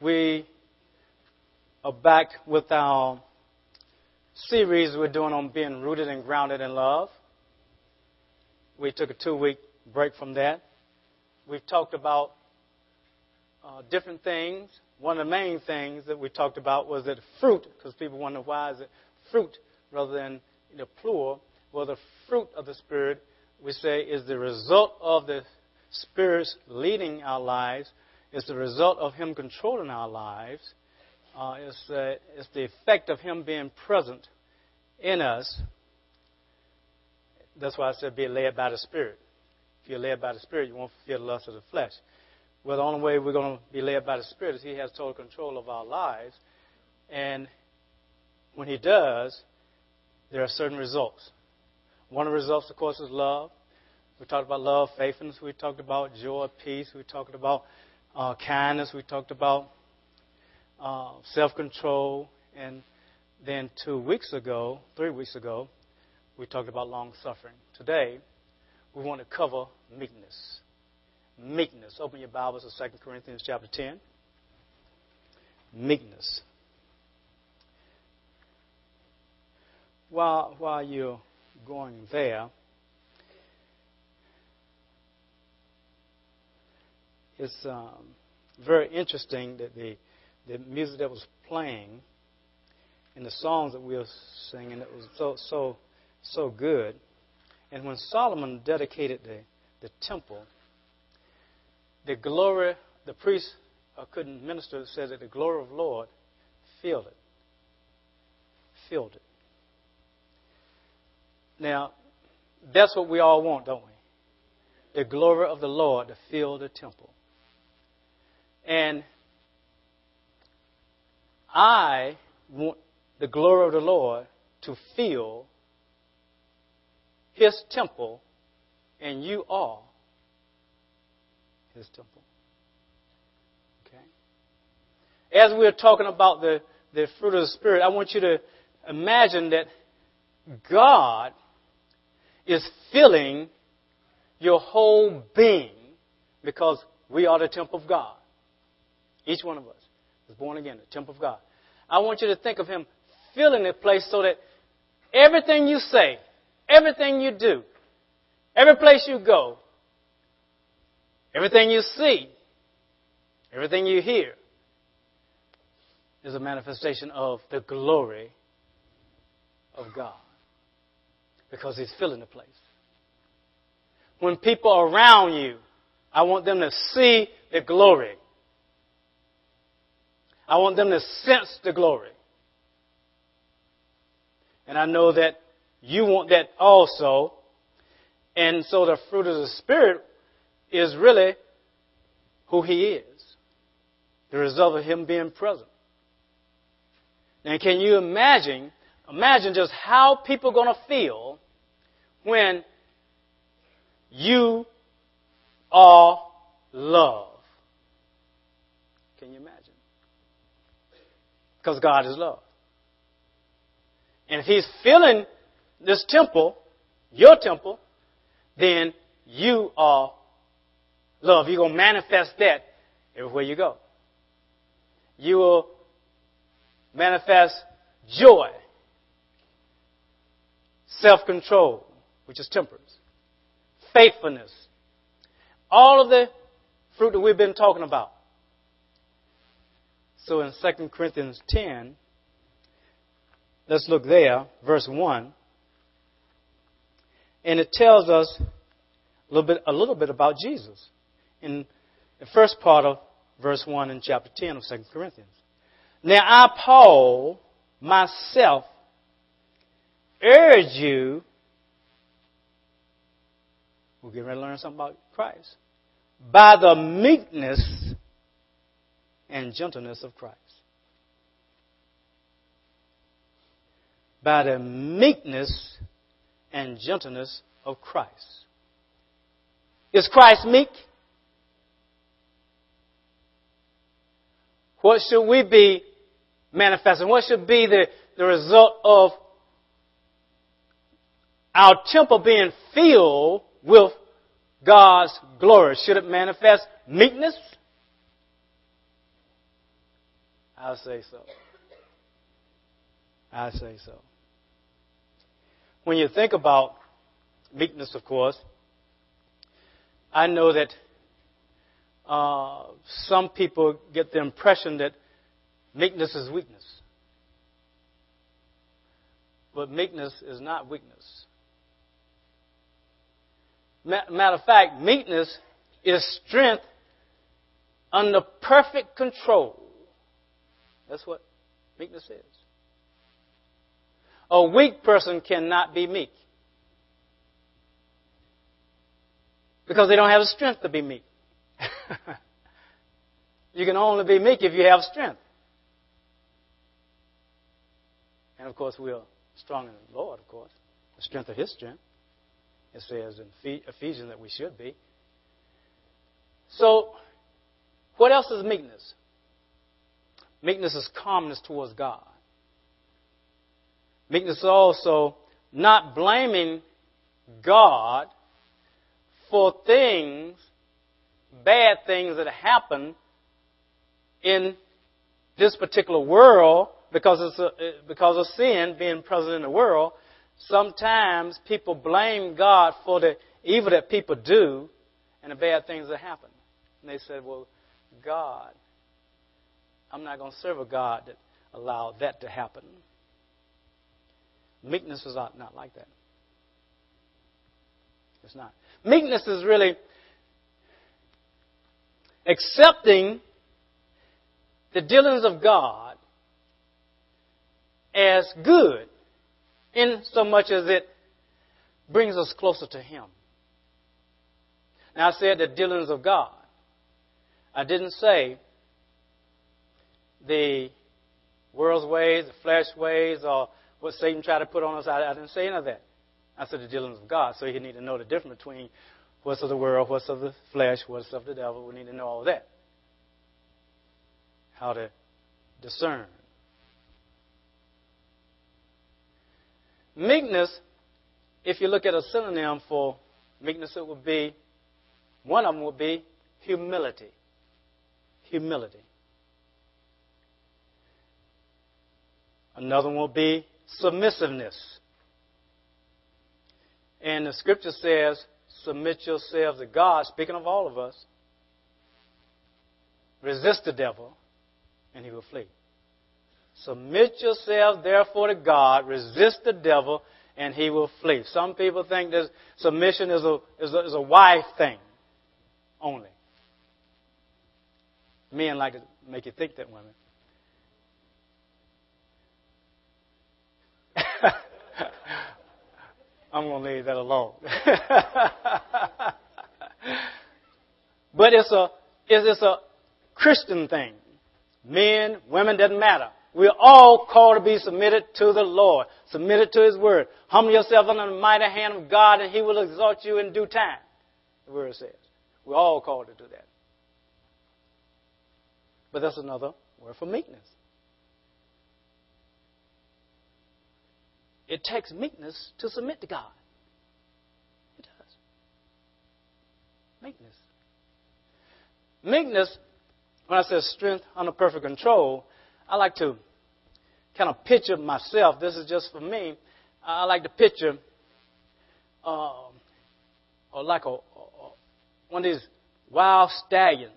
we are back with our series we're doing on being rooted and grounded in love. We took a two week break from that. We've talked about uh, different things. One of the main things that we talked about was that fruit, because people wonder why is it fruit rather than know, plural. Well, the fruit of the Spirit, we say, is the result of the Spirit's leading our lives, is the result of Him controlling our lives, uh, it's, uh, it's the effect of Him being present in us. That's why I said be led by the Spirit. If you're led by the Spirit, you won't feel the lust of the flesh. Well, the only way we're going to be led by the Spirit is He has total control of our lives. And when He does, there are certain results. One of the results, of course, is love. We talked about love, faithfulness. We talked about joy, peace. We talked about uh, kindness. We talked about uh, self control. And then two weeks ago, three weeks ago, we talked about long suffering. Today, we want to cover meekness. Meekness. Open your Bibles to 2 Corinthians chapter 10. Meekness. While, while you're going there, it's um, very interesting that the, the music that was playing and the songs that we were singing it was so so so good. And when Solomon dedicated the, the temple, the glory, the priest uh, couldn't minister, said that the glory of the Lord filled it. Filled it. Now, that's what we all want, don't we? The glory of the Lord to fill the temple. And I want the glory of the Lord to fill his temple, and you are his temple. Okay? As we're talking about the, the fruit of the Spirit, I want you to imagine that God is filling your whole being because we are the temple of God. Each one of us is born again, the temple of God. I want you to think of Him filling the place so that everything you say, everything you do, every place you go, everything you see, everything you hear is a manifestation of the glory of God because He's filling the place. When people are around you, I want them to see the glory. I want them to sense the glory. And I know that you want that also. And so the fruit of the Spirit is really who He is. The result of Him being present. Now can you imagine, imagine just how people are going to feel when you are love. Can you imagine? Because God is love. And if He's filling this temple, your temple, then you are love. You're going to manifest that everywhere you go. You will manifest joy, self control, which is temperance, faithfulness, all of the fruit that we've been talking about. So in 2 Corinthians 10, let's look there, verse 1. And it tells us a little bit, a little bit about Jesus in the first part of verse 1 in chapter 10 of 2 Corinthians. Now I, Paul, myself, urge you we're getting ready to learn something about Christ. By the meekness and gentleness of Christ. By the meekness and gentleness of Christ. Is Christ meek? What should we be manifesting? What should be the, the result of our temple being filled with God's glory? Should it manifest meekness? I say so. I say so. When you think about meekness, of course, I know that uh, some people get the impression that meekness is weakness. But meekness is not weakness. Matter of fact, meekness is strength under perfect control. That's what meekness is. A weak person cannot be meek. Because they don't have the strength to be meek. you can only be meek if you have strength. And of course, we are strong in the Lord, of course. The strength of His strength. It says in Ephesians that we should be. So, what else is meekness? Meekness is calmness towards God. Meekness is also not blaming God for things, bad things that happen in this particular world because, it's a, uh, because of sin being present in the world. Sometimes people blame God for the evil that people do and the bad things that happen. And they said, well, God, I'm not going to serve a God that allowed that to happen. Meekness is not, like that. It's not. Meekness is really accepting the dealings of God as good in so much as it brings us closer to Him. Now, I said the dealings of God. I didn't say the world's ways, the flesh ways, or what Satan tried to put on us. I, I didn't say any of that. I said the dealings of God. So you need to know the difference between what's of the world, what's of the flesh, what's of the devil. We need to know all that. How to discern. Meekness, if you look at a synonym for meekness, it would be, one of them would be humility. Humility. Another one will be submissiveness. And the scripture says, submit yourselves to God, speaking of all of us. Resist the devil, and he will flee. Submit yourselves, therefore, to God, resist the devil, and he will flee. Some people think that submission is a, is a, is a wife thing only. Men like to make you think that women. I'm going to leave that alone. but it's a, it's a Christian thing. Men, women, doesn't matter. We're all called to be submitted to the Lord, submitted to His Word. Humble yourself under the mighty hand of God, and He will exalt you in due time. The Word says. We're all called to do that. But that's another word for meekness. It takes meekness to submit to God. It does. Meekness. Meekness, when I say strength under perfect control, I like to kind of picture myself. This is just for me. I like to picture, um, or like a, one of these wild stallions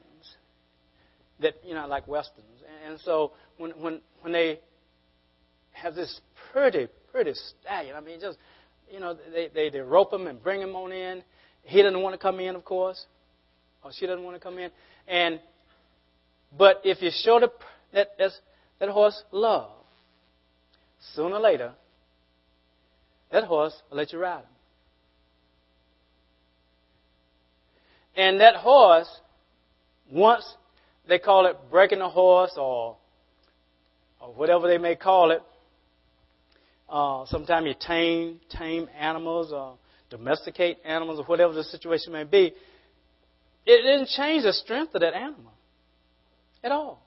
that you know, like westerns. And so when when when they have this pretty pretty stallion, I mean, just you know, they they, they rope him and bring him on in. He doesn't want to come in, of course, or she doesn't want to come in. And but if you show the that that horse love, sooner or later, that horse will let you ride him. And that horse, once they call it breaking a horse or, or whatever they may call it, uh, sometimes you tame, tame animals or domesticate animals or whatever the situation may be, it didn't change the strength of that animal at all.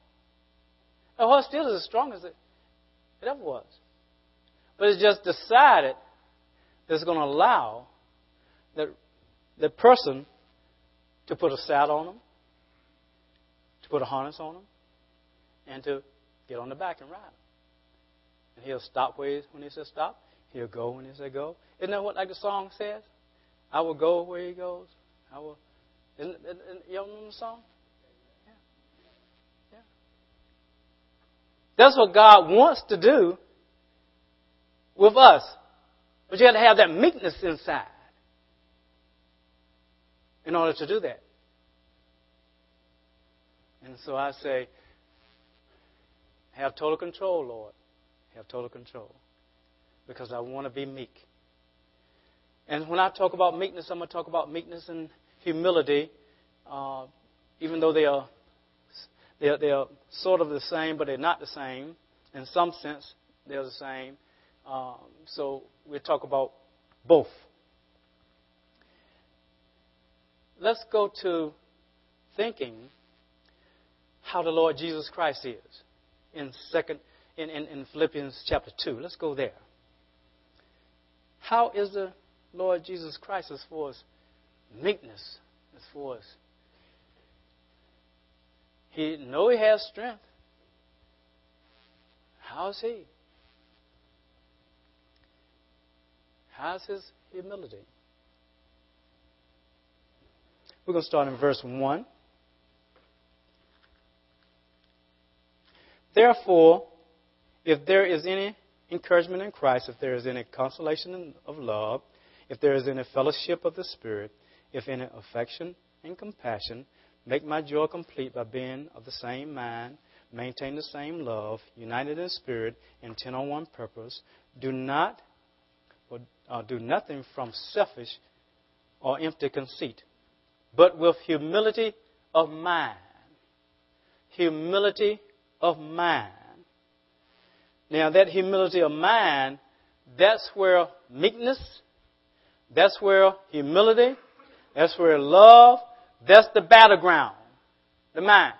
The horse still is as strong as it, it ever was. But it's just decided that it's going to allow the, the person to put a saddle on them, to put a harness on them, and to get on the back and ride him. He'll stop when he says stop. He'll go when he says go. Isn't that what like the song says? I will go where he goes. I will. Isn't, isn't, isn't you know the song? Yeah. Yeah. That's what God wants to do with us. But you have to have that meekness inside in order to do that. And so I say, have total control, Lord. Have total control. Because I want to be meek. And when I talk about meekness, I'm going to talk about meekness and humility, uh, even though they are, they are, they are sort of the same, but they're not the same. In some sense, they're the same. Um, so we'll talk about both. Let's go to thinking how the Lord Jesus Christ is in second in, in, in Philippians chapter two. Let's go there. How is the Lord Jesus Christ as far as meekness, as far as he know he has strength. How's he? How's his humility? We're going to start in verse 1. Therefore, if there is any encouragement in Christ, if there is any consolation of love, if there is any fellowship of the Spirit, if any affection and compassion, make my joy complete by being of the same mind, maintain the same love, united in spirit, intent on one purpose. Do not or uh, do nothing from selfish or empty conceit, but with humility of mind. Humility of mind. Now, that humility of mind, that's where meekness, that's where humility, that's where love, that's the battleground. The mind,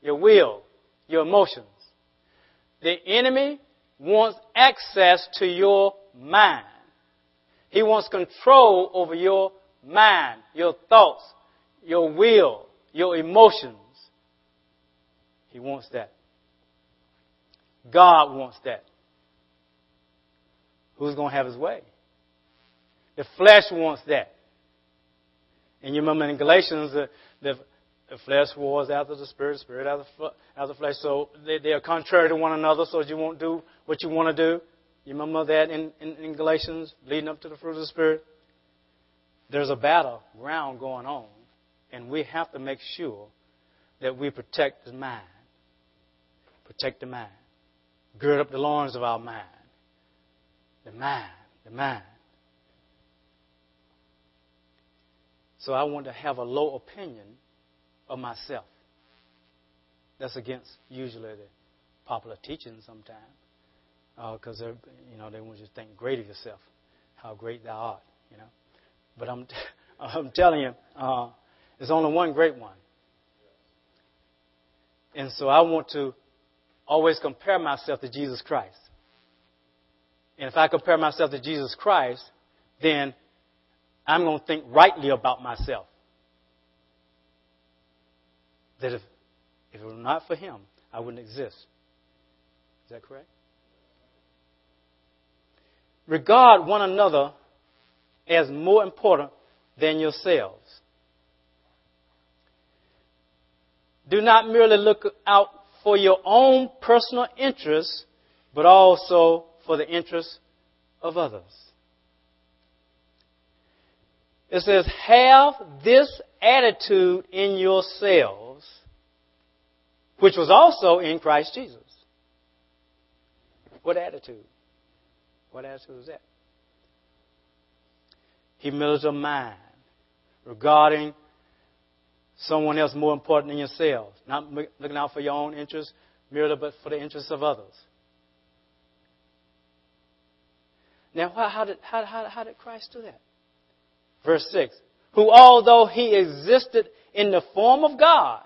your will, your emotions. The enemy wants access to your mind. He wants control over your mind, your thoughts, your will, your emotions. He wants that. God wants that. Who's going to have his way? The flesh wants that. And you remember in Galatians, the, the, the flesh wars after the spirit, the spirit after, after the flesh. So they, they are contrary to one another, so you won't do what you want to do. You remember that in, in, in Galatians, leading up to the fruit of the Spirit? There's a battle ground going on, and we have to make sure that we protect the mind. Protect the mind. Gird up the loins of our mind. The mind, the mind. So I want to have a low opinion of myself. That's against usually the popular teaching sometimes. Because uh, you know they want you to think great of yourself, how great thou art, you know. But I'm, t- I'm telling you, uh, there's only one great one. And so I want to always compare myself to Jesus Christ. And if I compare myself to Jesus Christ, then I'm going to think rightly about myself. That if, if it were not for Him, I wouldn't exist. Is that correct? Regard one another as more important than yourselves. Do not merely look out for your own personal interests, but also for the interests of others. It says, have this attitude in yourselves, which was also in Christ Jesus. What attitude? What attitude is that? Humility of mind regarding someone else more important than yourselves. Not looking out for your own interests merely, but for the interests of others. Now, how did, how, how, how did Christ do that? Verse 6 Who, although he existed in the form of God,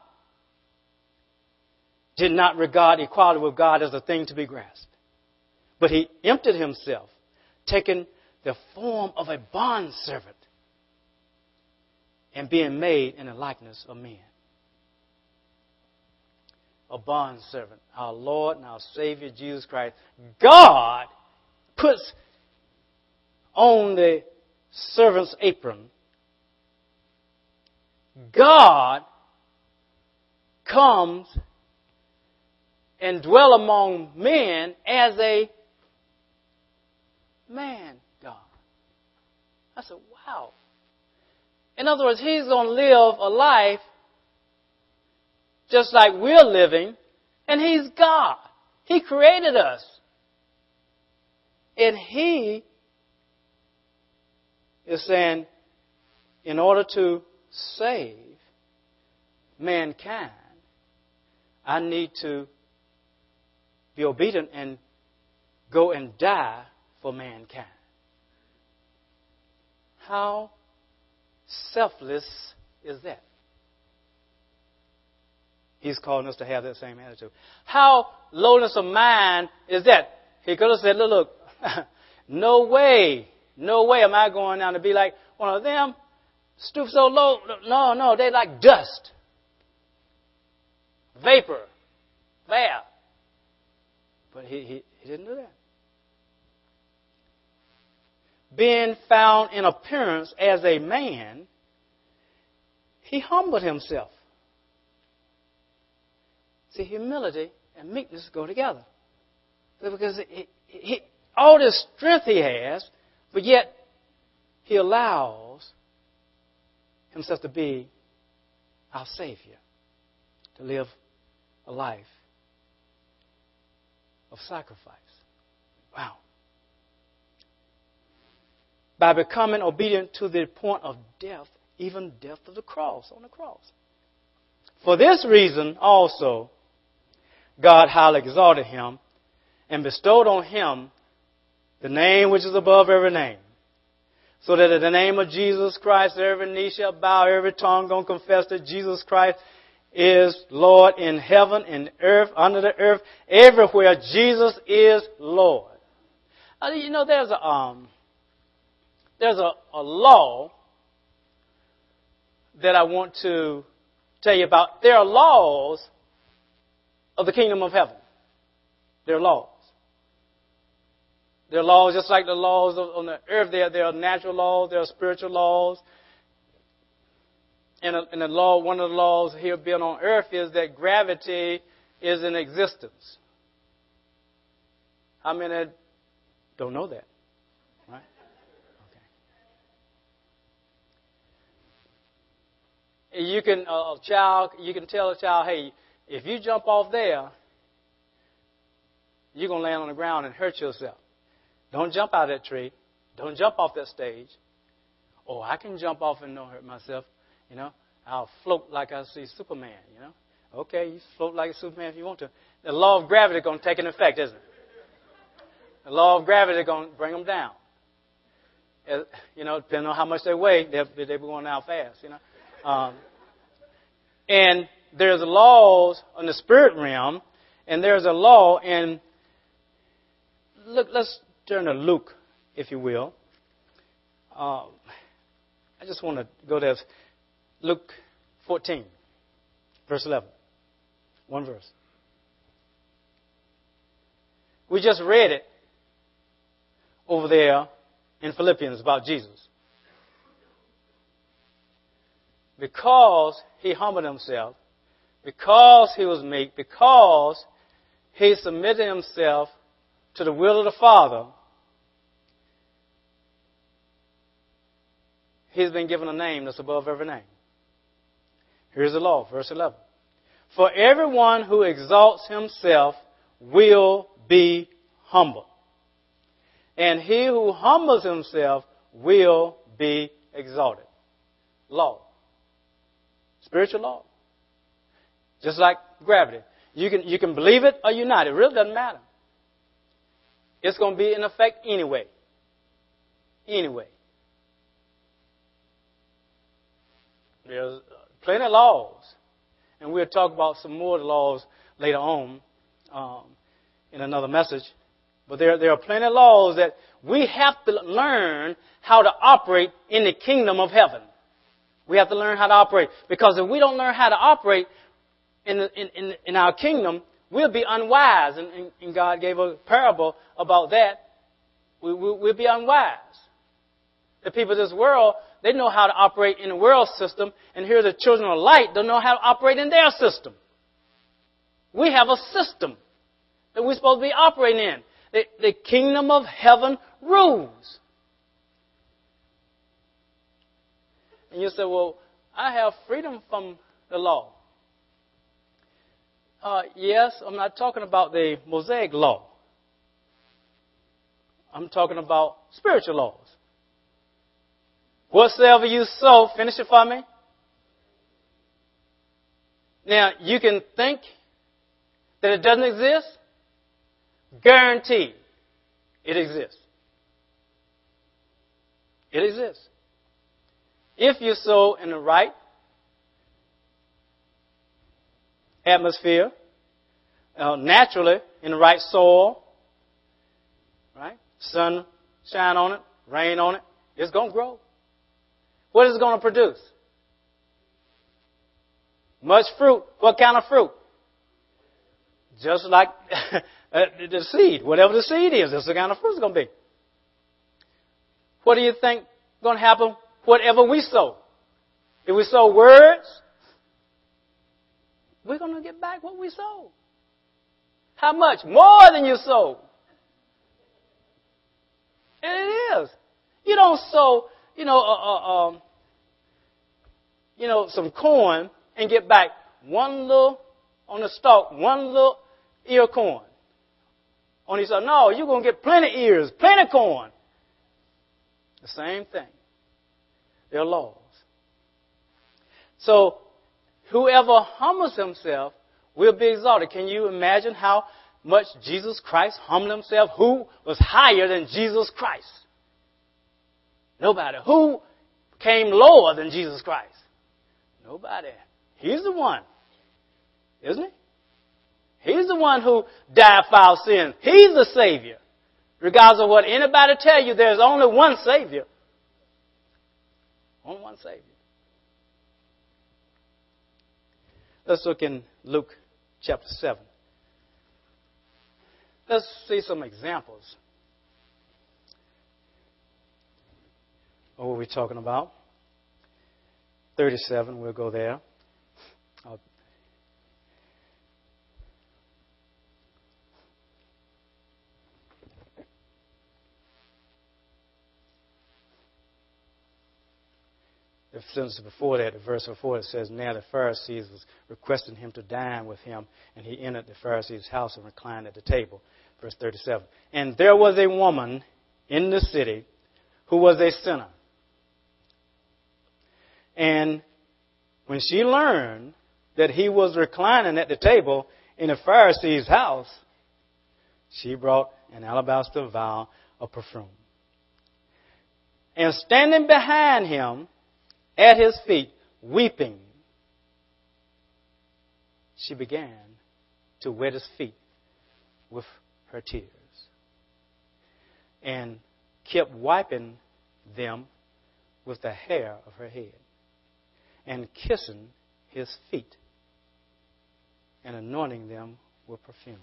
did not regard equality with God as a thing to be grasped. But he emptied himself, taking the form of a bondservant and being made in the likeness of men. a bond servant, our Lord and our Savior Jesus Christ. God puts on the servant's apron. God comes and dwell among men as a man God. I said, wow. In other words, he's going to live a life just like we're living, and he's God. He created us. And he is saying, in order to save mankind, I need to be obedient and go and die for mankind. How selfless is that? He's calling us to have that same attitude. How lowness of mind is that? He could have said, look, look, no way, no way am I going down to be like one of them. Stoop so low. No, no, they like dust. Vapor. There. But he, he, he didn't do that. Being found in appearance as a man, he humbled himself. See, humility and meekness go together. Because he, he, all this strength he has, but yet he allows himself to be our Savior, to live a life of sacrifice. Wow. By becoming obedient to the point of death, even death of the cross, on the cross. For this reason also, God highly exalted him and bestowed on him the name which is above every name. So that in the name of Jesus Christ, every knee shall bow, every tongue gonna confess that Jesus Christ is Lord in heaven, in earth, under the earth, everywhere. Jesus is Lord. Uh, you know, there's a um, there's a, a law that I want to tell you about. There are laws of the kingdom of heaven. There are laws. There are laws just like the laws on the earth. There, there are natural laws, there are spiritual laws. And, a, and the law, one of the laws here being on earth is that gravity is in existence. How many don't know that? Right? Okay. You can, uh, a child, you can tell a child, hey, if you jump off there, you're to land on the ground and hurt yourself. Don't jump out of that tree. Don't jump off that stage. Oh, I can jump off and not hurt myself. You know, I'll float like I see Superman. You know, okay, you float like a Superman if you want to. The law of gravity is to take an effect, isn't it? The law of gravity is to bring them down. Uh, you know, depending on how much they weigh, they'll, they'll be going down fast. You know, um, and there's laws in the spirit realm, and there's a law in. Look, let's turn to Luke, if you will. Um, I just want to go there. Luke 14, verse 11. One verse. We just read it over there in Philippians about Jesus. Because he humbled himself, because he was meek, because he submitted himself to the will of the Father, he's been given a name that's above every name. Here's the law, verse 11. For everyone who exalts himself will be humble. And he who humbles himself will be exalted. Law. Spiritual law. Just like gravity. You can, you can believe it or you not. It really doesn't matter. It's going to be in effect anyway. Anyway. There's plenty of laws. And we'll talk about some more laws later on um, in another message. But there, there are plenty of laws that we have to learn how to operate in the kingdom of heaven. We have to learn how to operate. Because if we don't learn how to operate, in, in, in, in our kingdom, we'll be unwise. And, and, and, God gave a parable about that. We, we, we'll be unwise. The people of this world, they know how to operate in the world system, and here the children of light don't know how to operate in their system. We have a system that we're supposed to be operating in. The, the kingdom of heaven rules. And you say, well, I have freedom from the law. Uh, yes, I'm not talking about the Mosaic law. I'm talking about spiritual laws. Whatsoever you sow, finish it for me. Now, you can think that it doesn't exist. Guaranteed, it exists. It exists. If you sow in the right atmosphere, uh, naturally in the right soil, right? Sun shine on it, rain on it, it's going to grow. What is it going to produce? Much fruit. What kind of fruit? Just like the seed. Whatever the seed is, that's the kind of fruit it's going to be. What do you think going to happen? Whatever we sow. If we sow words, we're going to get back what we sow. How much? More than you sow. And it is. You don't sow, you know, uh, uh, um, you know, some corn and get back one little on the stalk, one little ear corn. On he said, no, you're going to get plenty ears, plenty corn. The same thing. They're laws. So, whoever humbles himself will be exalted. Can you imagine how much Jesus Christ humbled himself? Who was higher than Jesus Christ? Nobody. Who came lower than Jesus Christ? Nobody. He's the one. Isn't he? He's the one who died for our sins. He's the Savior. Regardless of what anybody tell you, there's only one Savior. Only one Savior. Let's look in Luke chapter 7. Let's see some examples of what we're talking about. 37, we'll go there. I'll the sentence before that, the verse before it says, Now the Pharisees was requesting him to dine with him, and he entered the Pharisee's house and reclined at the table. Verse 37. And there was a woman in the city who was a sinner. And when she learned that he was reclining at the table in the Pharisee's house, she brought an alabaster vial of perfume. And standing behind him at his feet, weeping, she began to wet his feet with her tears and kept wiping them with the hair of her head and kissing his feet and anointing them with perfume.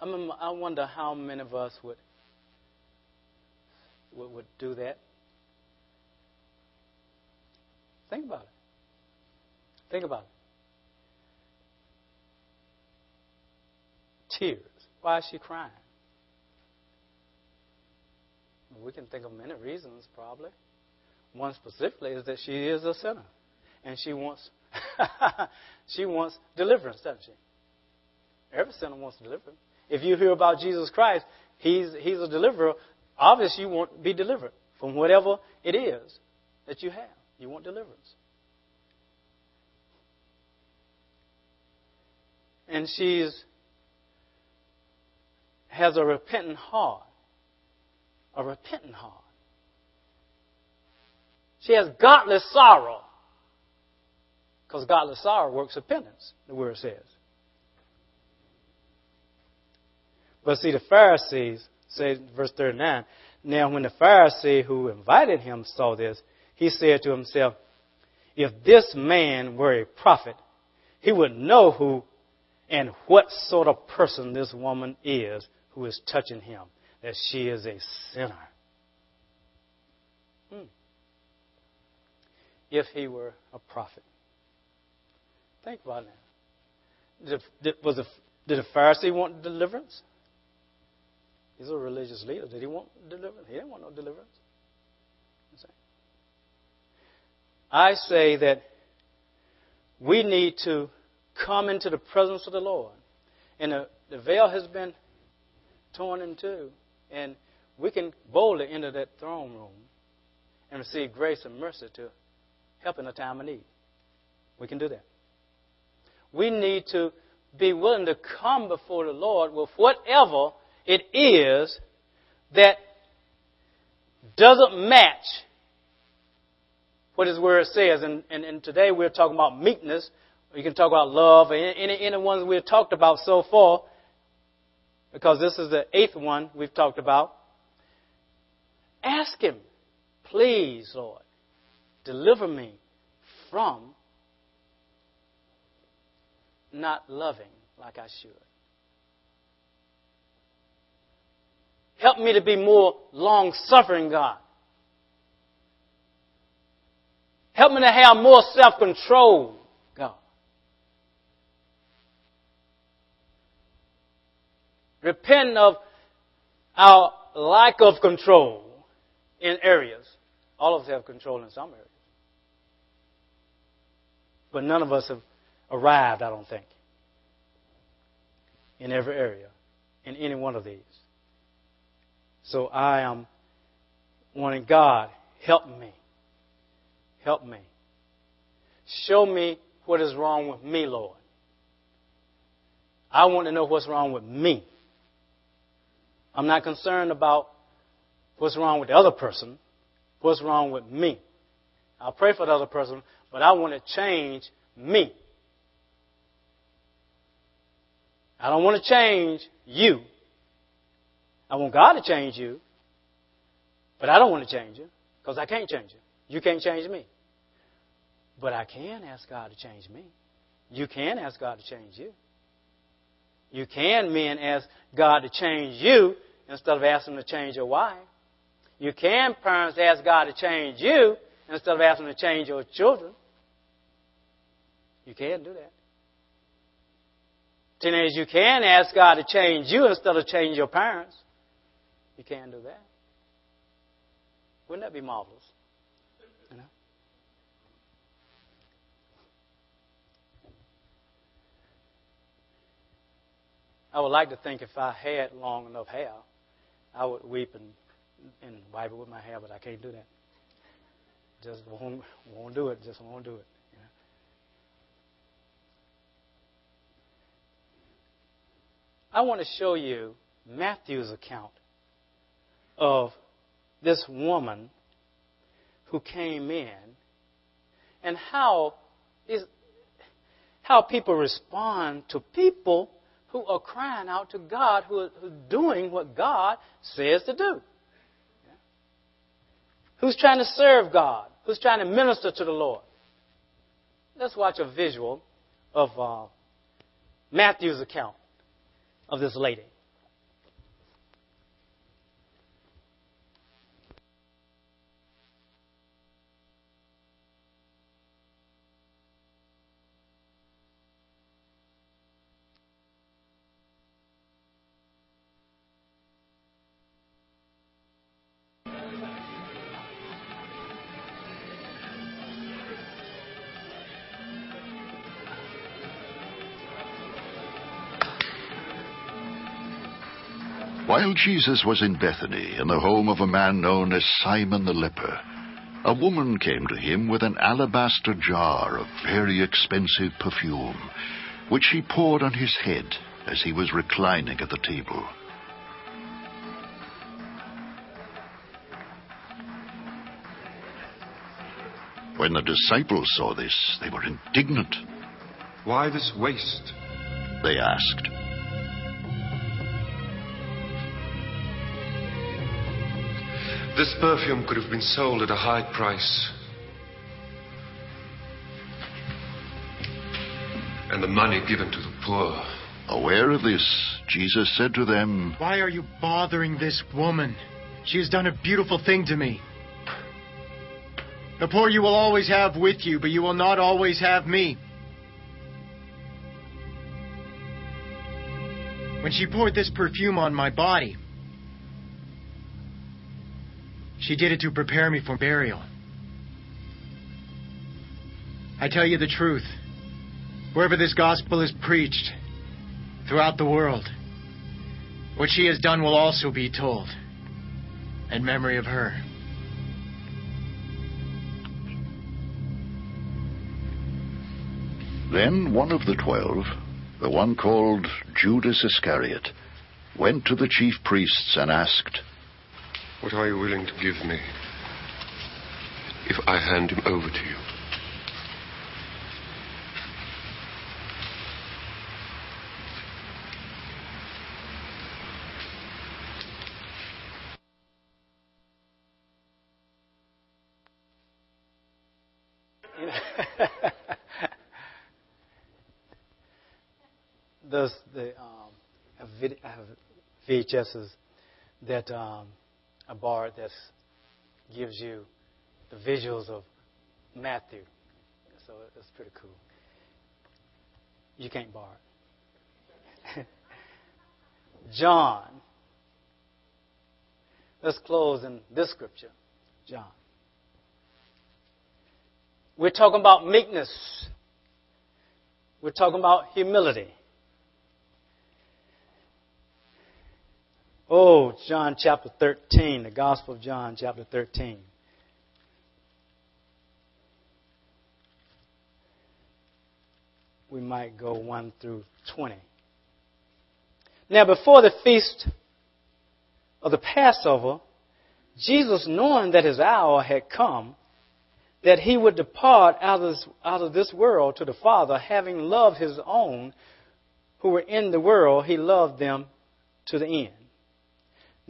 I, wonder how many of us would, would, would do that. Think about it. Think about it. Tears. Why is she crying? We can think of many reasons, probably. One specifically is that she is a sinner, and she wants she wants deliverance, doesn't she? Every sinner wants deliverance. If you hear about Jesus Christ, he's he's a deliverer. Obviously, you want to be delivered from whatever it is that you have. You want deliverance. And she's has a repentant heart. A repentant heart. She has godly sorrow. Because godless sorrow works repentance, the word says. But see, the Pharisees, say verse 39, now when the Pharisee who invited him saw this, he said to himself, if this man were a prophet, he would know who and what sort of person this woman is who is touching him, that she is a sinner. Hmm. If he were a prophet. Think about that. Did, was a, did a Pharisee want deliverance? He's a religious leader. Did he want deliverance? He didn't want no deliverance. I say that we need to come into the presence of the Lord. And the, the veil has been torn in two. And we can boldly enter that throne room and receive grace and mercy to help in a time of need. We can do that. We need to be willing to come before the Lord with whatever it is that doesn't match what His Word says. And, and, and today we're talking about meekness. You can talk about love, and any, any ones we've talked about so far, because this is the eighth one we've talked about. Ask Him, please, Lord, deliver me from not loving like I should. Help me to be more long suffering, God. Help me to have more self control, God. Repent of our lack of control in areas. All of us have control in some areas. But none of us have arrived, I don't think, in every area, in any one of these. So I am wanting God, help me. Help me. Show me what is wrong with me, Lord. I want to know what's wrong with me. I'm not concerned about what's wrong with the other person, what's wrong with me. I'll pray for the other person, but I want to change me. I don't want to change you. I want God to change you, but I don't want to change you because I can't change you. You can't change me. But I can ask God to change me. You can ask God to change you. You can, men, ask God to change you instead of asking to change your wife. You can, parents, ask God to change you instead of asking to change your children. You can do that. Teenagers, you can ask God to change you instead of change your parents. You can do that. Wouldn't that be marvelous? I would like to think if I had long enough hair, I would weep and, and wipe it with my hair, but I can't do that. Just won't, won't do it. Just won't do it. I want to show you Matthew's account of this woman who came in and how is how people respond to people who are crying out to God, who are, doing what God says to do. Who's trying to serve God? Who's trying to minister to the Lord? Let's watch a visual of uh, Matthew's account of this lady. While Jesus was in Bethany, in the home of a man known as Simon the leper, a woman came to him with an alabaster jar of very expensive perfume, which she poured on his head as he was reclining at the table. When the disciples saw this, they were indignant. Why this waste? They asked. This perfume could have been sold at a high price and the money given to the poor. Aware of this, Jesus said to them, Why are you bothering this woman? She has done a beautiful thing to me. The poor you will always have with you, but you will not always have me. When she poured this perfume on my body, she did it to prepare me for burial. I tell you the truth. Wherever this gospel is preached, throughout the world, what she has done will also be told in memory of her. Then one of the twelve, the one called Judas Iscariot, went to the chief priests and asked, What are you willing to give me if I hand him over to you? Those the um, VHSs that um, a bar that gives you the visuals of Matthew, so it's pretty cool. You can't bar it. John. Let's close in this scripture, John. We're talking about meekness. We're talking about humility. Oh, John chapter 13, the Gospel of John chapter 13. We might go 1 through 20. Now, before the feast of the Passover, Jesus, knowing that his hour had come, that he would depart out of, this, out of this world to the Father, having loved his own who were in the world, he loved them to the end.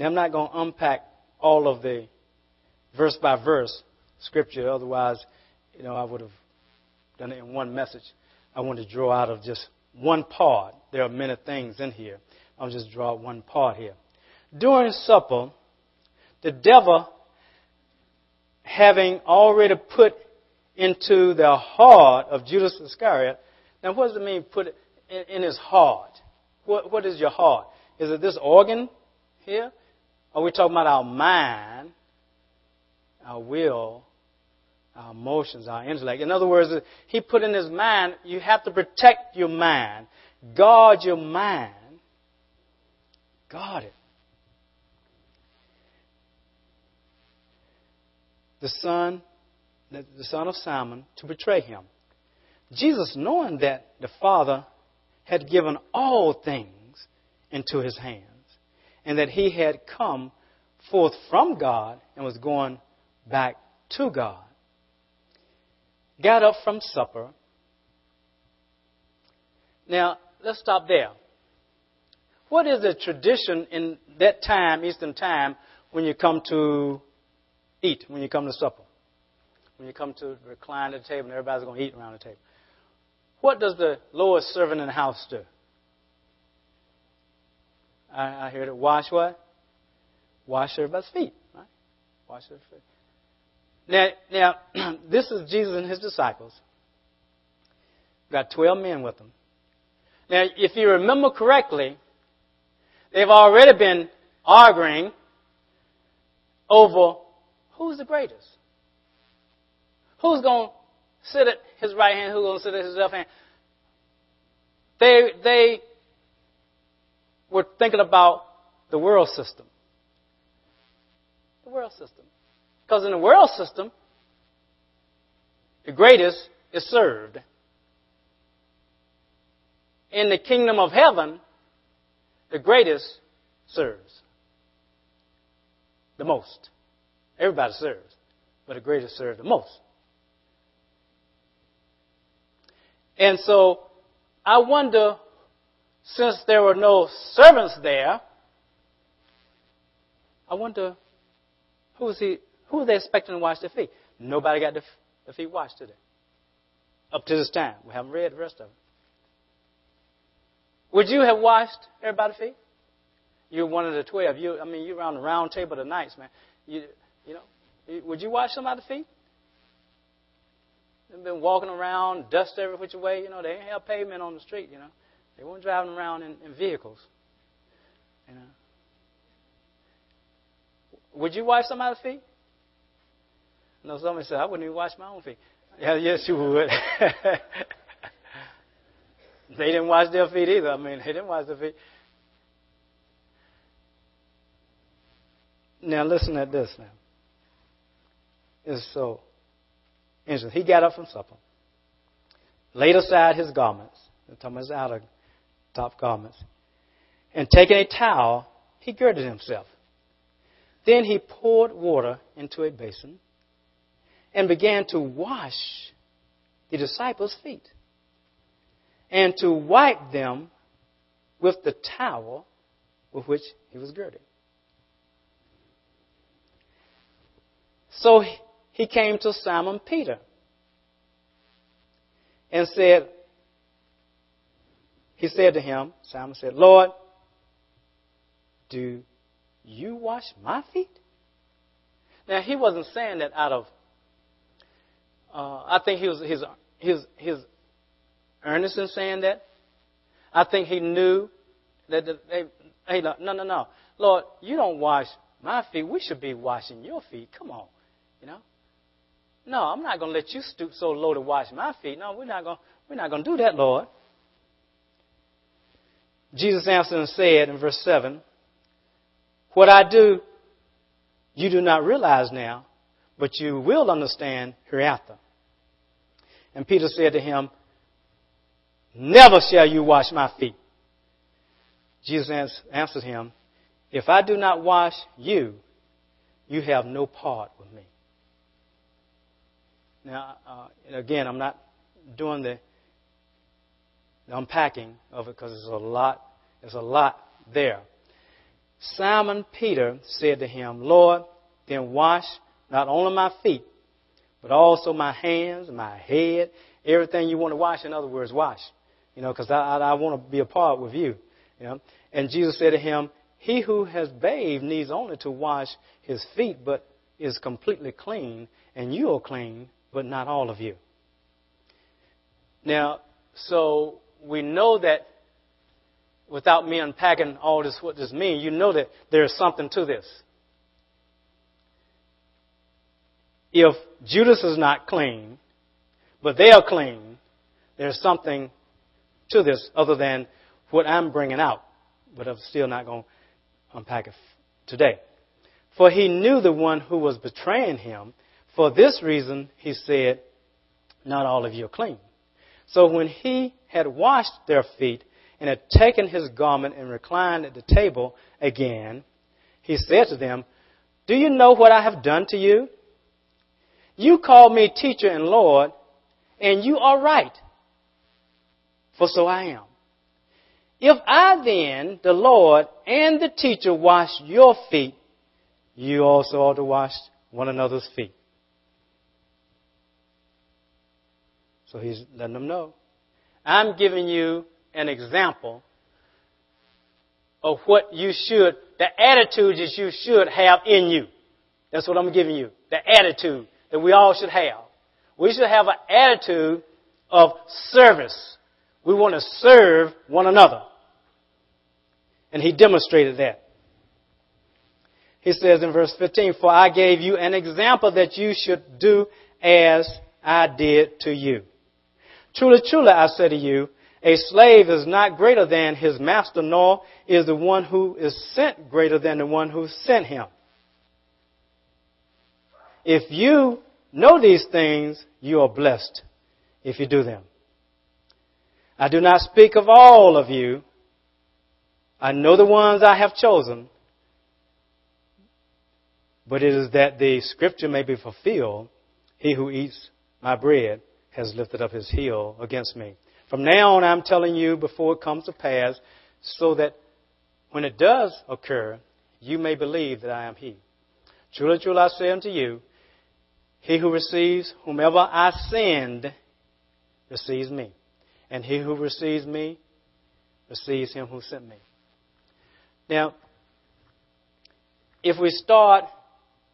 Now, I'm not going to unpack all of the verse by verse scripture, otherwise, you know, I would have done it in one message. I want to draw out of just one part. There are many things in here. I'll just draw one part here. During supper, the devil, having already put into the heart of Judas Iscariot, now what does it mean put in, in his heart? What, what is your heart? Is it this organ here? Are we talking about our mind, our will, our emotions, our intellect? In other words, he put in his mind, you have to protect your mind, guard your mind, guard it. The son, the son of Simon, to betray him. Jesus, knowing that the Father had given all things into his hands, and that he had come forth from God and was going back to God. Got up from supper. Now, let's stop there. What is the tradition in that time, Eastern time, when you come to eat, when you come to supper? When you come to recline at the table and everybody's going to eat around the table. What does the lowest servant in the house do? I, I heard it. Wash what? Wash everybody's feet. Right? Wash their feet. Now, now this is Jesus and his disciples. Got 12 men with them. Now, if you remember correctly, they've already been arguing over who's the greatest. Who's going to sit at his right hand, who's going to sit at his left hand. They, they we're thinking about the world system. The world system. Because in the world system, the greatest is served. In the kingdom of heaven, the greatest serves. The most. Everybody serves, but the greatest serves the most. And so, I wonder since there were no servants there, I wonder who he? Who were they expecting to wash their feet? Nobody got their feet washed today. Up to this time, we haven't read the rest of it. Would you have washed everybody's feet? You're one of the twelve. You, I mean, you're around the round table the man. You, you know, would you wash somebody's feet? They've been walking around, dust every which way. You know, they ain't have pavement on the street. You know, they weren't driving around in, in vehicles. You know, would you wash somebody's feet? No, somebody said I wouldn't even wash my own feet. Yeah, yes, you would. they didn't wash their feet either. I mean, they didn't wash their feet. Now listen at this now. It's so interesting. He got up from supper, laid aside his garments, I'm talking about his outer top garments, and taking a towel, he girded himself. Then he poured water into a basin and began to wash the disciples' feet and to wipe them with the towel with which he was girded. So he came to Simon Peter and said, he said to him, Simon said, Lord, do you wash my feet? Now he wasn't saying that out of uh, I think he was his his his earnest in saying that. I think he knew that the, they, hey no no no Lord you don't wash my feet. We should be washing your feet. Come on you know? No I'm not going to let you stoop so low to wash my feet. No we're not going we're not going to do that Lord Jesus answered and said in verse 7 what I do you do not realize now but you will understand hereafter. And Peter said to him, Never shall you wash my feet. Jesus answered him, If I do not wash you, you have no part with me. Now, uh, again, I'm not doing the, the unpacking of it because there's a lot, there's a lot there. Simon Peter said to him, Lord, then wash not only my feet, but also my hands, my head, everything you want to wash. In other words, wash. You know, because I, I, I want to be a part with you. You know, and Jesus said to him, "He who has bathed needs only to wash his feet, but is completely clean, and you are clean, but not all of you." Now, so we know that without me unpacking all this, what this means, you know that there is something to this. if Judas is not clean, but they are clean, there's something to this other than what I'm bringing out. But I'm still not going to unpack it today. For he knew the one who was betraying him. For this reason, he said, Not all of you are clean. So when he had washed their feet and had taken his garment and reclined at the table again, he said to them, Do you know what I have done to you? You call me teacher and Lord, and you are right, for so I am. If I then, the Lord and the teacher, wash your feet, you also ought to wash one another's feet. So he's letting them know. I'm giving you an example of what you should, the attitude that you should have in you. That's what I'm giving you. The attitude that we all should have. We should have an attitude of service. We want to serve one another. And he demonstrated that. He says in verse 15, For I gave you an example that you should do as I did to you. Truly, truly, I say to you, a slave is not greater than his master, nor is the one who is sent greater than the one who sent him. If you know these things, you are blessed if you do them. I do not speak of all of you. I know the ones I have chosen. But it is that the scripture may be fulfilled. He who eats my bread has lifted up his heel against me. From now on, I'm telling you before it comes to pass, so that when it does occur, you may believe that I am he. Truly, truly, I say unto you, he who receives whomever I send receives me. And he who receives me receives him who sent me. Now, if we start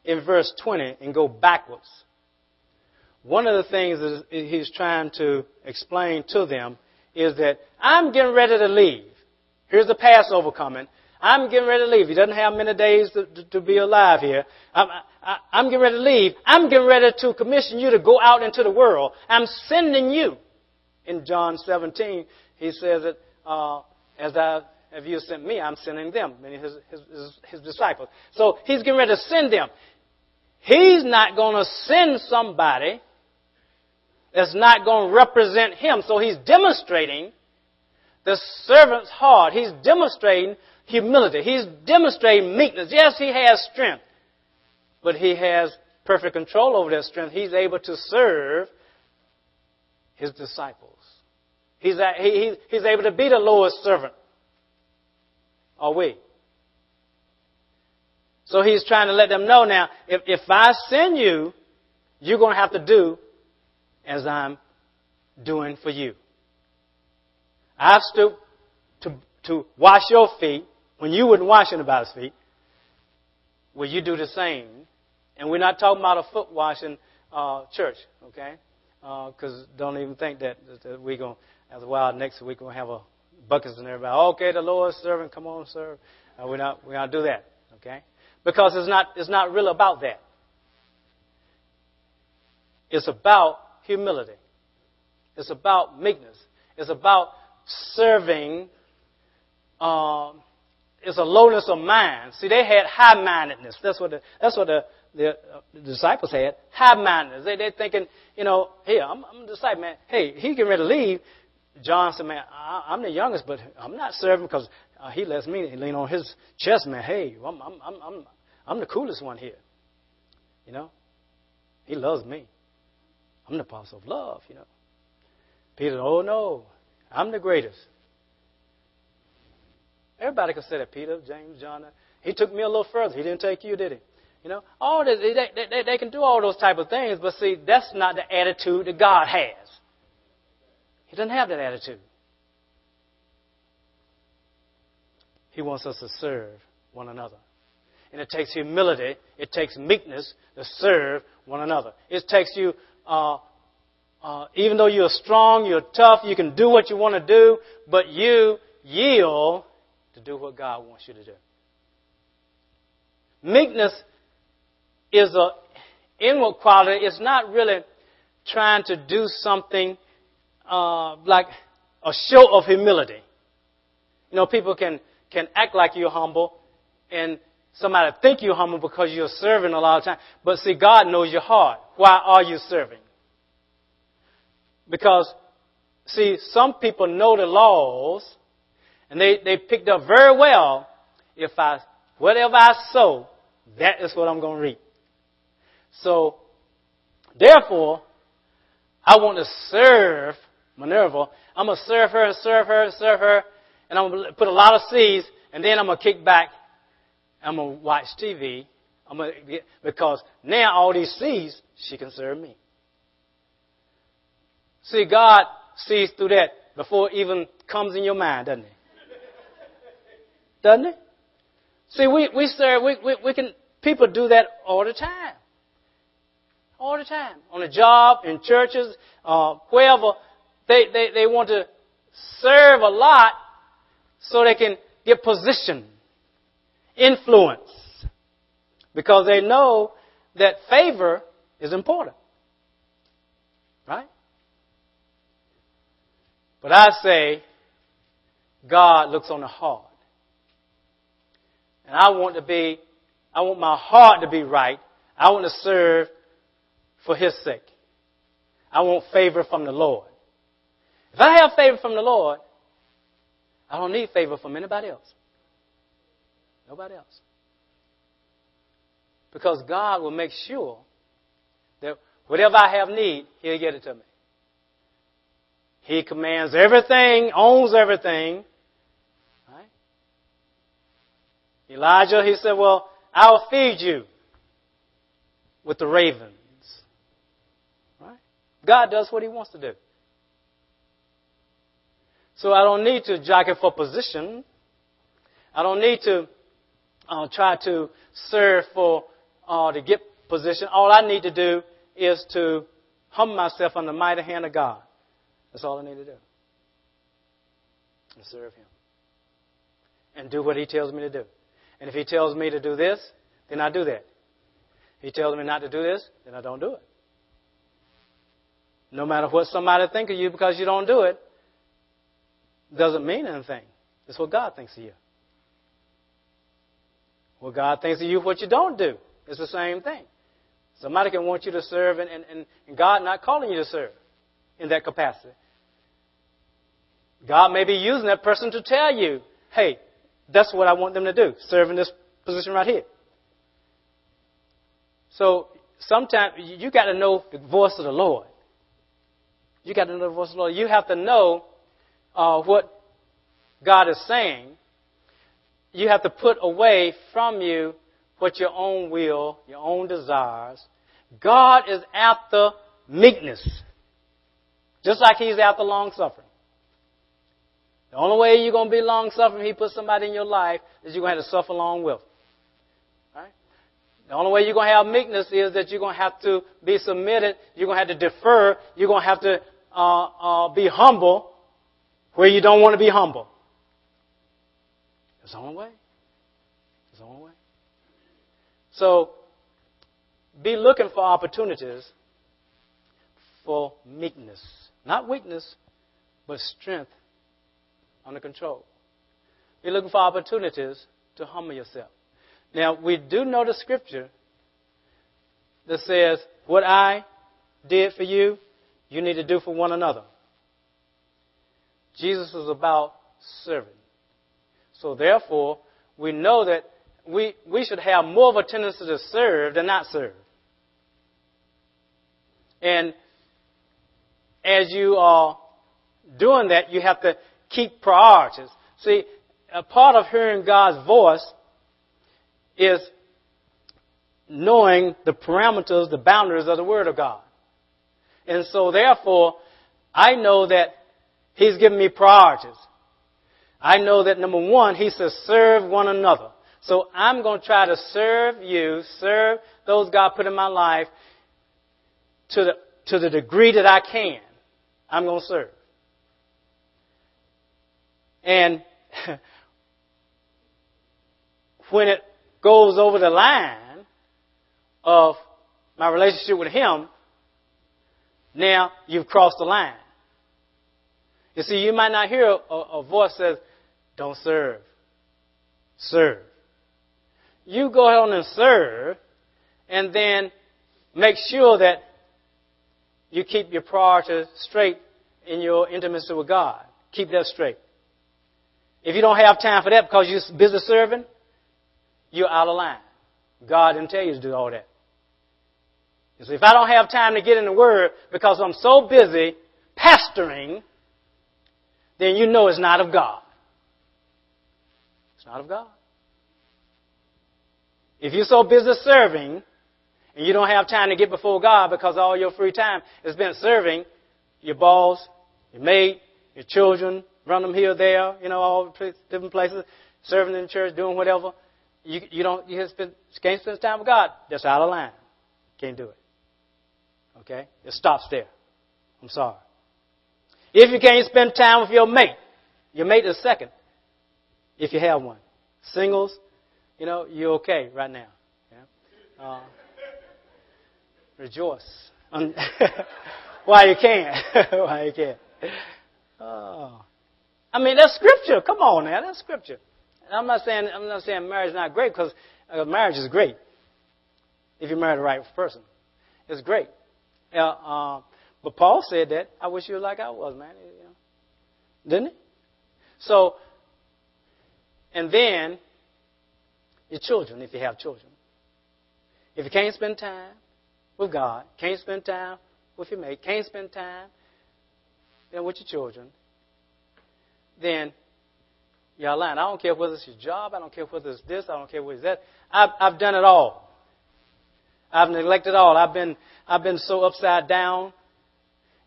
in verse 20 and go backwards, one of the things that he's trying to explain to them is that I'm getting ready to leave. Here's the Passover coming. I'm getting ready to leave. He doesn't have many days to, to, to be alive here. I'm, I, I'm getting ready to leave. I'm getting ready to commission you to go out into the world. I'm sending you. In John 17, he says that uh, as I have you sent me, I'm sending them, meaning his, his, his, his disciples. So he's getting ready to send them. He's not going to send somebody that's not going to represent him. So he's demonstrating the servant's heart. He's demonstrating humility. He's demonstrating meekness. Yes, he has strength, but he has perfect control over that strength. He's able to serve his disciples. He's, he, he's able to be the lowest servant. Are we? So he's trying to let them know now, if, if I send you, you're going to have to do as I'm doing for you. I've stooped to, to wash your feet when you wouldn't wash anybody's feet. Will you do the same? And we're not talking about a foot washing uh, church, okay? Because uh, don't even think that, that we're going to, as a while next week, we're going to have a buckets and everybody. Okay, the Lord's serving, come on, serve. Uh, we're not, we're not do that, okay? Because it's not, it's not really about that. It's about humility. It's about meekness. It's about serving. Um, it's a lowness of mind. See, they had high mindedness. That's what the, that's what the, the, uh, the disciples had. High mindedness. They, they're thinking, you know, hey, I'm, I'm a disciple, man. Hey, he getting ready to leave. John said, man, I, I'm the youngest, but I'm not serving because uh, he lets me lean on his chest, man. Hey, I'm, I'm, I'm, I'm, I'm the coolest one here. You know, he loves me. I'm the apostle of love, you know. Peter, oh no, I'm the greatest. Everybody can say that. Peter, James, John. He took me a little further. He didn't take you, did he? You know, all this, they, they, they can do all those type of things, but see, that's not the attitude that God has. He doesn't have that attitude. He wants us to serve one another. And it takes humility, it takes meekness to serve one another. It takes you uh, uh, even though you're strong, you're tough, you can do what you want to do, but you yield to do what God wants you to do. Meekness is an inward quality. It's not really trying to do something uh, like a show of humility. You know, people can can act like you're humble, and somebody think you're humble because you're serving a lot of time. But see, God knows your heart. Why are you serving? Because, see, some people know the laws, and they, they picked up very well, if I, whatever I sow, that is what I'm going to reap. So, therefore, I want to serve Minerva. I'm going to serve her and serve her and serve her, and I'm going to put a lot of seeds, and then I'm going to kick back. I'm going to watch TV. I'm to get, because now all these sees, she can serve me. See, God sees through that before it even comes in your mind, doesn't He? Doesn't He? See, we, we serve, we, we, we can, people do that all the time. All the time. On the job, in churches, uh, wherever. They, they, they want to serve a lot so they can get position, influence. Because they know that favor is important. Right? But I say, God looks on the heart. And I want to be, I want my heart to be right. I want to serve for His sake. I want favor from the Lord. If I have favor from the Lord, I don't need favor from anybody else. Nobody else. Because God will make sure that whatever I have need, He'll get it to me. He commands everything, owns everything. Right? Elijah, he said, Well, I'll feed you with the ravens. Right? God does what he wants to do. So I don't need to jockey for position. I don't need to uh, try to serve for uh, to get position. All I need to do is to humble myself under the mighty hand of God. That's all I need to do. And serve Him. And do what He tells me to do. And if He tells me to do this, then I do that. If He tells me not to do this, then I don't do it. No matter what somebody think of you because you don't do it, doesn't mean anything. It's what God thinks of you. What God thinks of you, what you don't do. It's the same thing. Somebody can want you to serve and, and, and God not calling you to serve in that capacity. God may be using that person to tell you, hey, that's what I want them to do, serve in this position right here. So sometimes you got to know the voice of the Lord. You got to know the voice of the Lord. You have to know uh, what God is saying. You have to put away from you what your own will, your own desires. God is after meekness. Just like He's after long suffering. The only way you're going to be long suffering, He puts somebody in your life is you're going to have to suffer along with. Right? The only way you're going to have meekness is that you're going to have to be submitted. You're going to have to defer. You're going to have to uh, uh, be humble where you don't want to be humble. It's the only way. It's the only way. So, be looking for opportunities for meekness. Not weakness, but strength under control. Be looking for opportunities to humble yourself. Now, we do know the scripture that says, What I did for you, you need to do for one another. Jesus was about serving. So therefore, we know that we, we should have more of a tendency to serve than not serve. And as you are doing that, you have to keep priorities. See, a part of hearing God's voice is knowing the parameters, the boundaries of the Word of God. And so therefore, I know that He's given me priorities. I know that number one, He says serve one another. So I'm going to try to serve you, serve those God put in my life to the, to the degree that I can. I'm going to serve. And when it goes over the line of my relationship with Him, now you've crossed the line. You see, you might not hear a, a voice says, don't serve. Serve. You go on and serve, and then make sure that you keep your priorities straight in your intimacy with God. Keep that straight. If you don't have time for that because you're busy serving, you're out of line. God didn't tell you to do all that. See, if I don't have time to get in the Word because I'm so busy pastoring, then you know it's not of God. It's not of God. If you're so busy serving and you don't have time to get before God because all your free time is spent serving your boss, your mate, your children, run them here, there, you know, all different places, serving in the church, doing whatever. You, you don't, you spend, can't spend time with God. That's out of line. Can't do it. Okay? It stops there. I'm sorry. If you can't spend time with your mate, your mate is second, if you have one. Singles, you know, you're okay right now. Yeah? Uh, rejoice. While you can. While you can't? Oh. I mean, that's scripture. Come on now, that's scripture. I'm not saying I'm not saying marriage is not great because uh, marriage is great if you marry the right person. It's great. Uh, uh, but Paul said that. I wish you were like I was, man. You know. Didn't he? So, and then your children, if you have children. If you can't spend time with God, can't spend time with your mate, can't spend time know, with your children, then you're lying. I don't care whether it's your job, I don't care whether it's this, I don't care whether it's that. I've, I've done it all. I've neglected all. I've been I've been so upside down.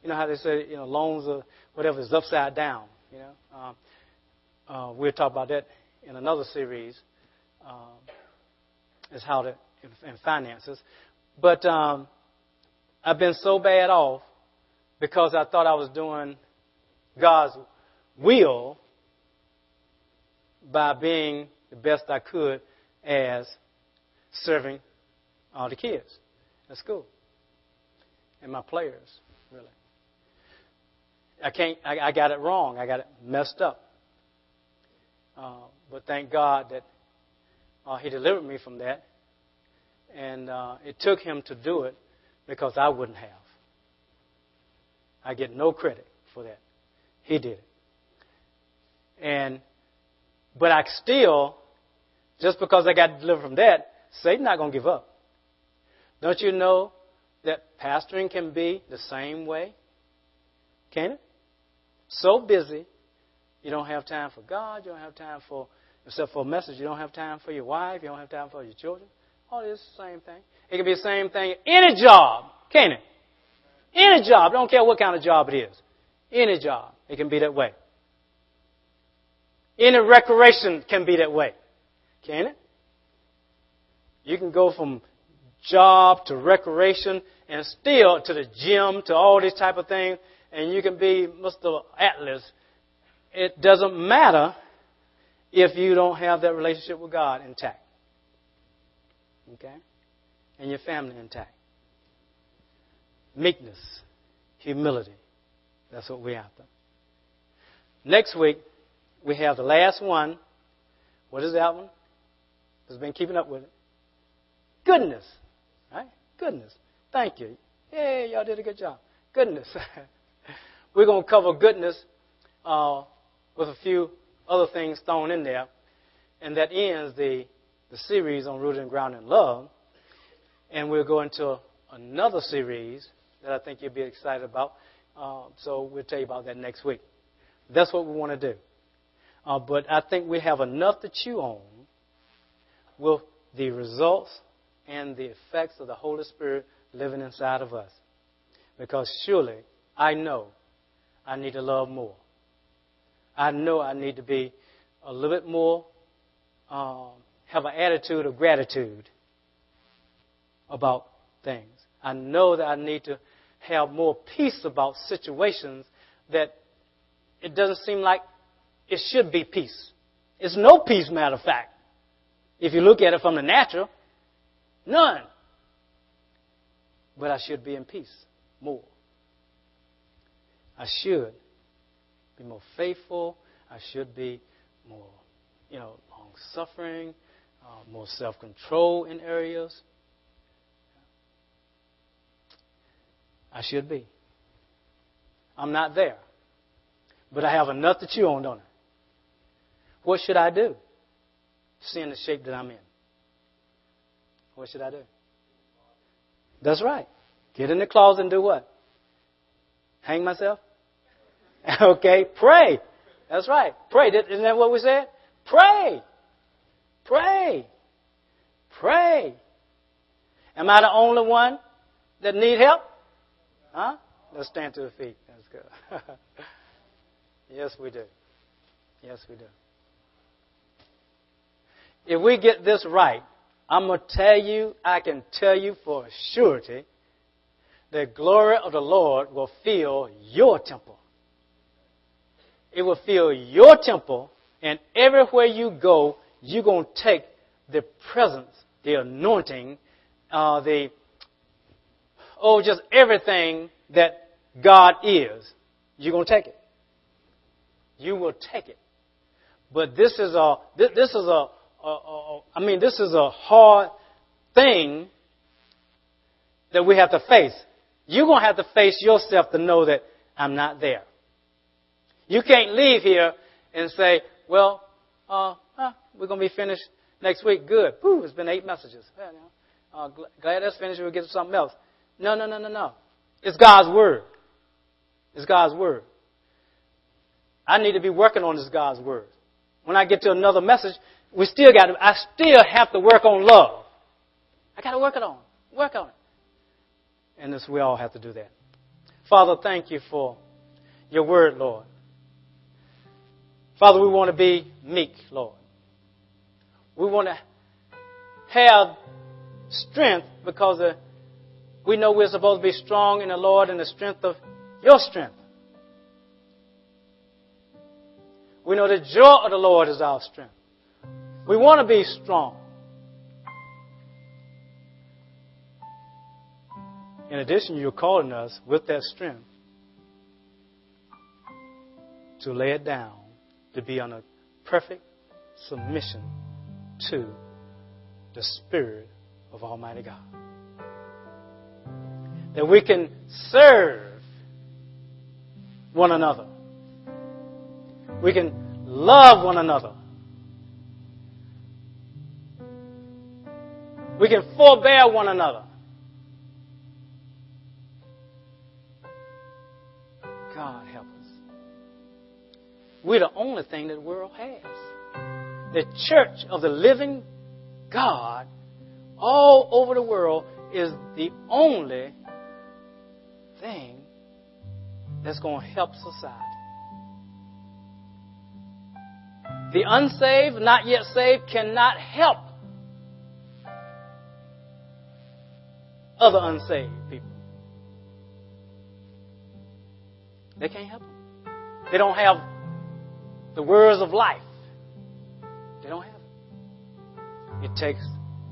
You know how they say, you know, loans or whatever is upside down. You know, um, uh, we'll talk about that in another series. Um, is how to in, in finances, but um, I've been so bad off because I thought I was doing God's will by being the best I could as serving all the kids at school and my players, really. I can't. I, I got it wrong. I got it messed up. Uh, but thank God that uh, He delivered me from that, and uh, it took Him to do it because I wouldn't have. I get no credit for that. He did it. And but I still, just because I got delivered from that, Satan's not going to give up. Don't you know that pastoring can be the same way? Can it? So busy, you don't have time for God, you don't have time for, except for a message, you don't have time for your wife, you don't have time for your children. All this the same thing. It can be the same thing any job, can it? Any job, don't care what kind of job it is. Any job, it can be that way. Any recreation can be that way. Can it? You can go from job to recreation and still to the gym to all these type of things and you can be Mr. Atlas. It doesn't matter if you don't have that relationship with God intact. Okay? And your family intact. Meekness, humility. That's what we're after. Next week, we have the last one. What is that one? Has been keeping up with it. Goodness. Right? Goodness. Thank you. Hey, y'all did a good job. Goodness. We're going to cover goodness uh, with a few other things thrown in there. And that ends the, the series on Rooted and Grounded in Love. And we'll go into another series that I think you'll be excited about. Uh, so we'll tell you about that next week. That's what we want to do. Uh, but I think we have enough to chew on with the results and the effects of the Holy Spirit living inside of us. Because surely I know I need to love more. I know I need to be a little bit more, um, have an attitude of gratitude about things. I know that I need to have more peace about situations that it doesn't seem like it should be peace. It's no peace, matter of fact. If you look at it from the natural, none. But I should be in peace more. I should be more faithful. I should be more, you know, long suffering, uh, more self control in areas. I should be. I'm not there. But I have enough to chew on, don't I? What should I do? Seeing the shape that I'm in. What should I do? That's right. Get in the closet and do what? Hang myself? okay, pray. That's right. Pray. Isn't that what we said? Pray. Pray. Pray. Am I the only one that need help? Huh? Let's stand to the feet. That's good. yes, we do. Yes, we do. If we get this right, I'm going to tell you, I can tell you for surety, the glory of the Lord will fill your temple. It will fill your temple, and everywhere you go, you're going to take the presence, the anointing, uh, the oh, just everything that God is. You're going to take it. You will take it. But this is a this, this is a, I mean this is a hard thing that we have to face. You're going to have to face yourself to know that I'm not there. You can't leave here and say, well, uh, we're going to be finished next week. Good. Whew, it's been eight messages. Uh, glad that's finished. We'll get to something else. No, no, no, no, no. It's God's Word. It's God's Word. I need to be working on this God's Word. When I get to another message, we still got to, I still have to work on love. I got to work it on. Work on it. And this, we all have to do that. Father, thank you for your word, Lord. Father, we want to be meek, Lord. We want to have strength because uh, we know we're supposed to be strong in the Lord and the strength of your strength. We know the joy of the Lord is our strength. We want to be strong. In addition, you're calling us with that strength to lay it down, to be on a perfect submission to the Spirit of Almighty God. That we can serve one another. We can love one another. We can forbear one another. God help us. We're the only thing that the world has. The church of the living God all over the world is the only thing that's going to help society. The unsaved, not yet saved, cannot help other unsaved people. They can't help them. They don't have the words of life. They don't have it. It takes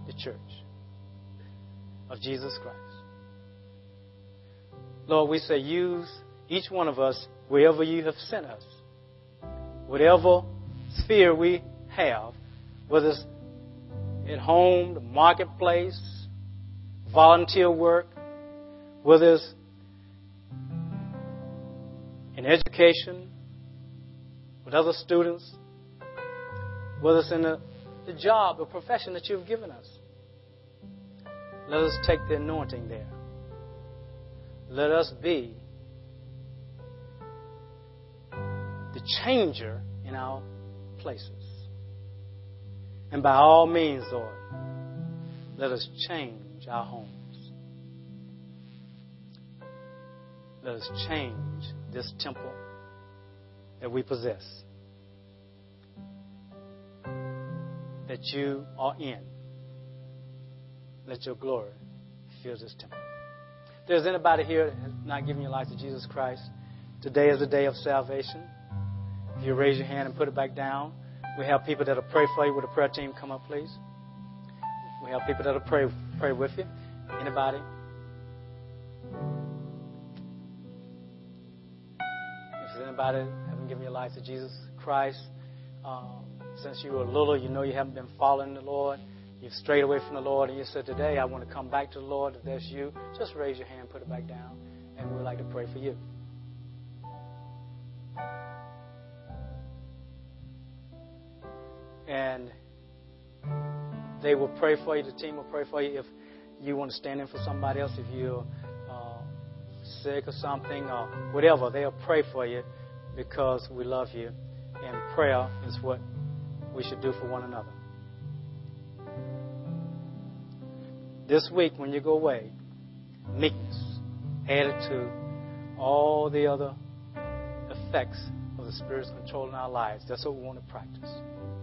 the church of Jesus Christ. Lord, we say use each one of us wherever you have sent us. Whatever sphere we have, whether it's at home, the marketplace, volunteer work, whether it's in education, with other students, whether it's in the, the job or profession that you've given us. Let us take the anointing there. Let us be the changer in our places. And by all means, Lord, let us change our homes. Let us change this temple that we possess, that you are in. Let your glory fill this temple. If there's anybody here that has not given your life to Jesus Christ, today is the day of salvation. If you raise your hand and put it back down, we have people that'll pray for you. With the prayer team come up, please? We have people that'll pray pray with you. Anybody? If there's anybody haven't given your life to Jesus Christ, um, since you were little, you know you haven't been following the Lord. You've strayed away from the Lord, and you said, Today I want to come back to the Lord. If that's you, just raise your hand, put it back down, and we'd like to pray for you. And they will pray for you, the team will pray for you if you want to stand in for somebody else, if you're uh, sick or something, or whatever. They'll pray for you because we love you, and prayer is what we should do for one another. this week when you go away, meekness added to all the other effects of the Spirit's control in our lives. That's what we want to practice. We want to practice.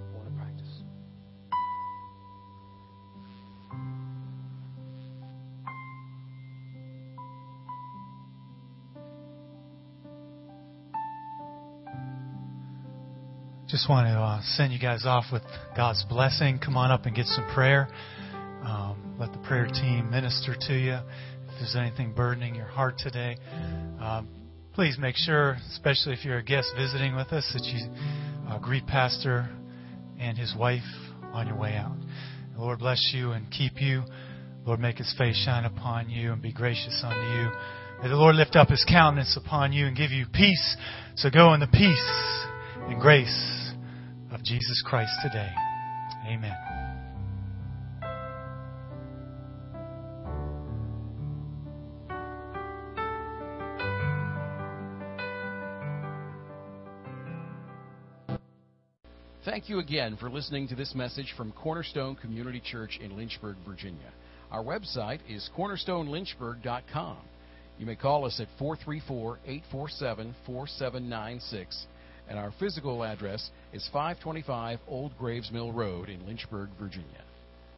Just want to uh, send you guys off with God's blessing. Come on up and get some prayer. Um, let the prayer team minister to you. If there's anything burdening your heart today, um, please make sure, especially if you're a guest visiting with us, that you uh, greet Pastor and his wife on your way out. The Lord bless you and keep you. Lord, make his face shine upon you and be gracious unto you. May the Lord lift up his countenance upon you and give you peace. So go in the peace and grace Jesus Christ today. Amen. Thank you again for listening to this message from Cornerstone Community Church in Lynchburg, Virginia. Our website is cornerstonelynchburg.com. You may call us at 434 847 4796 and our physical address is 525 Old Graves Mill Road in Lynchburg, Virginia.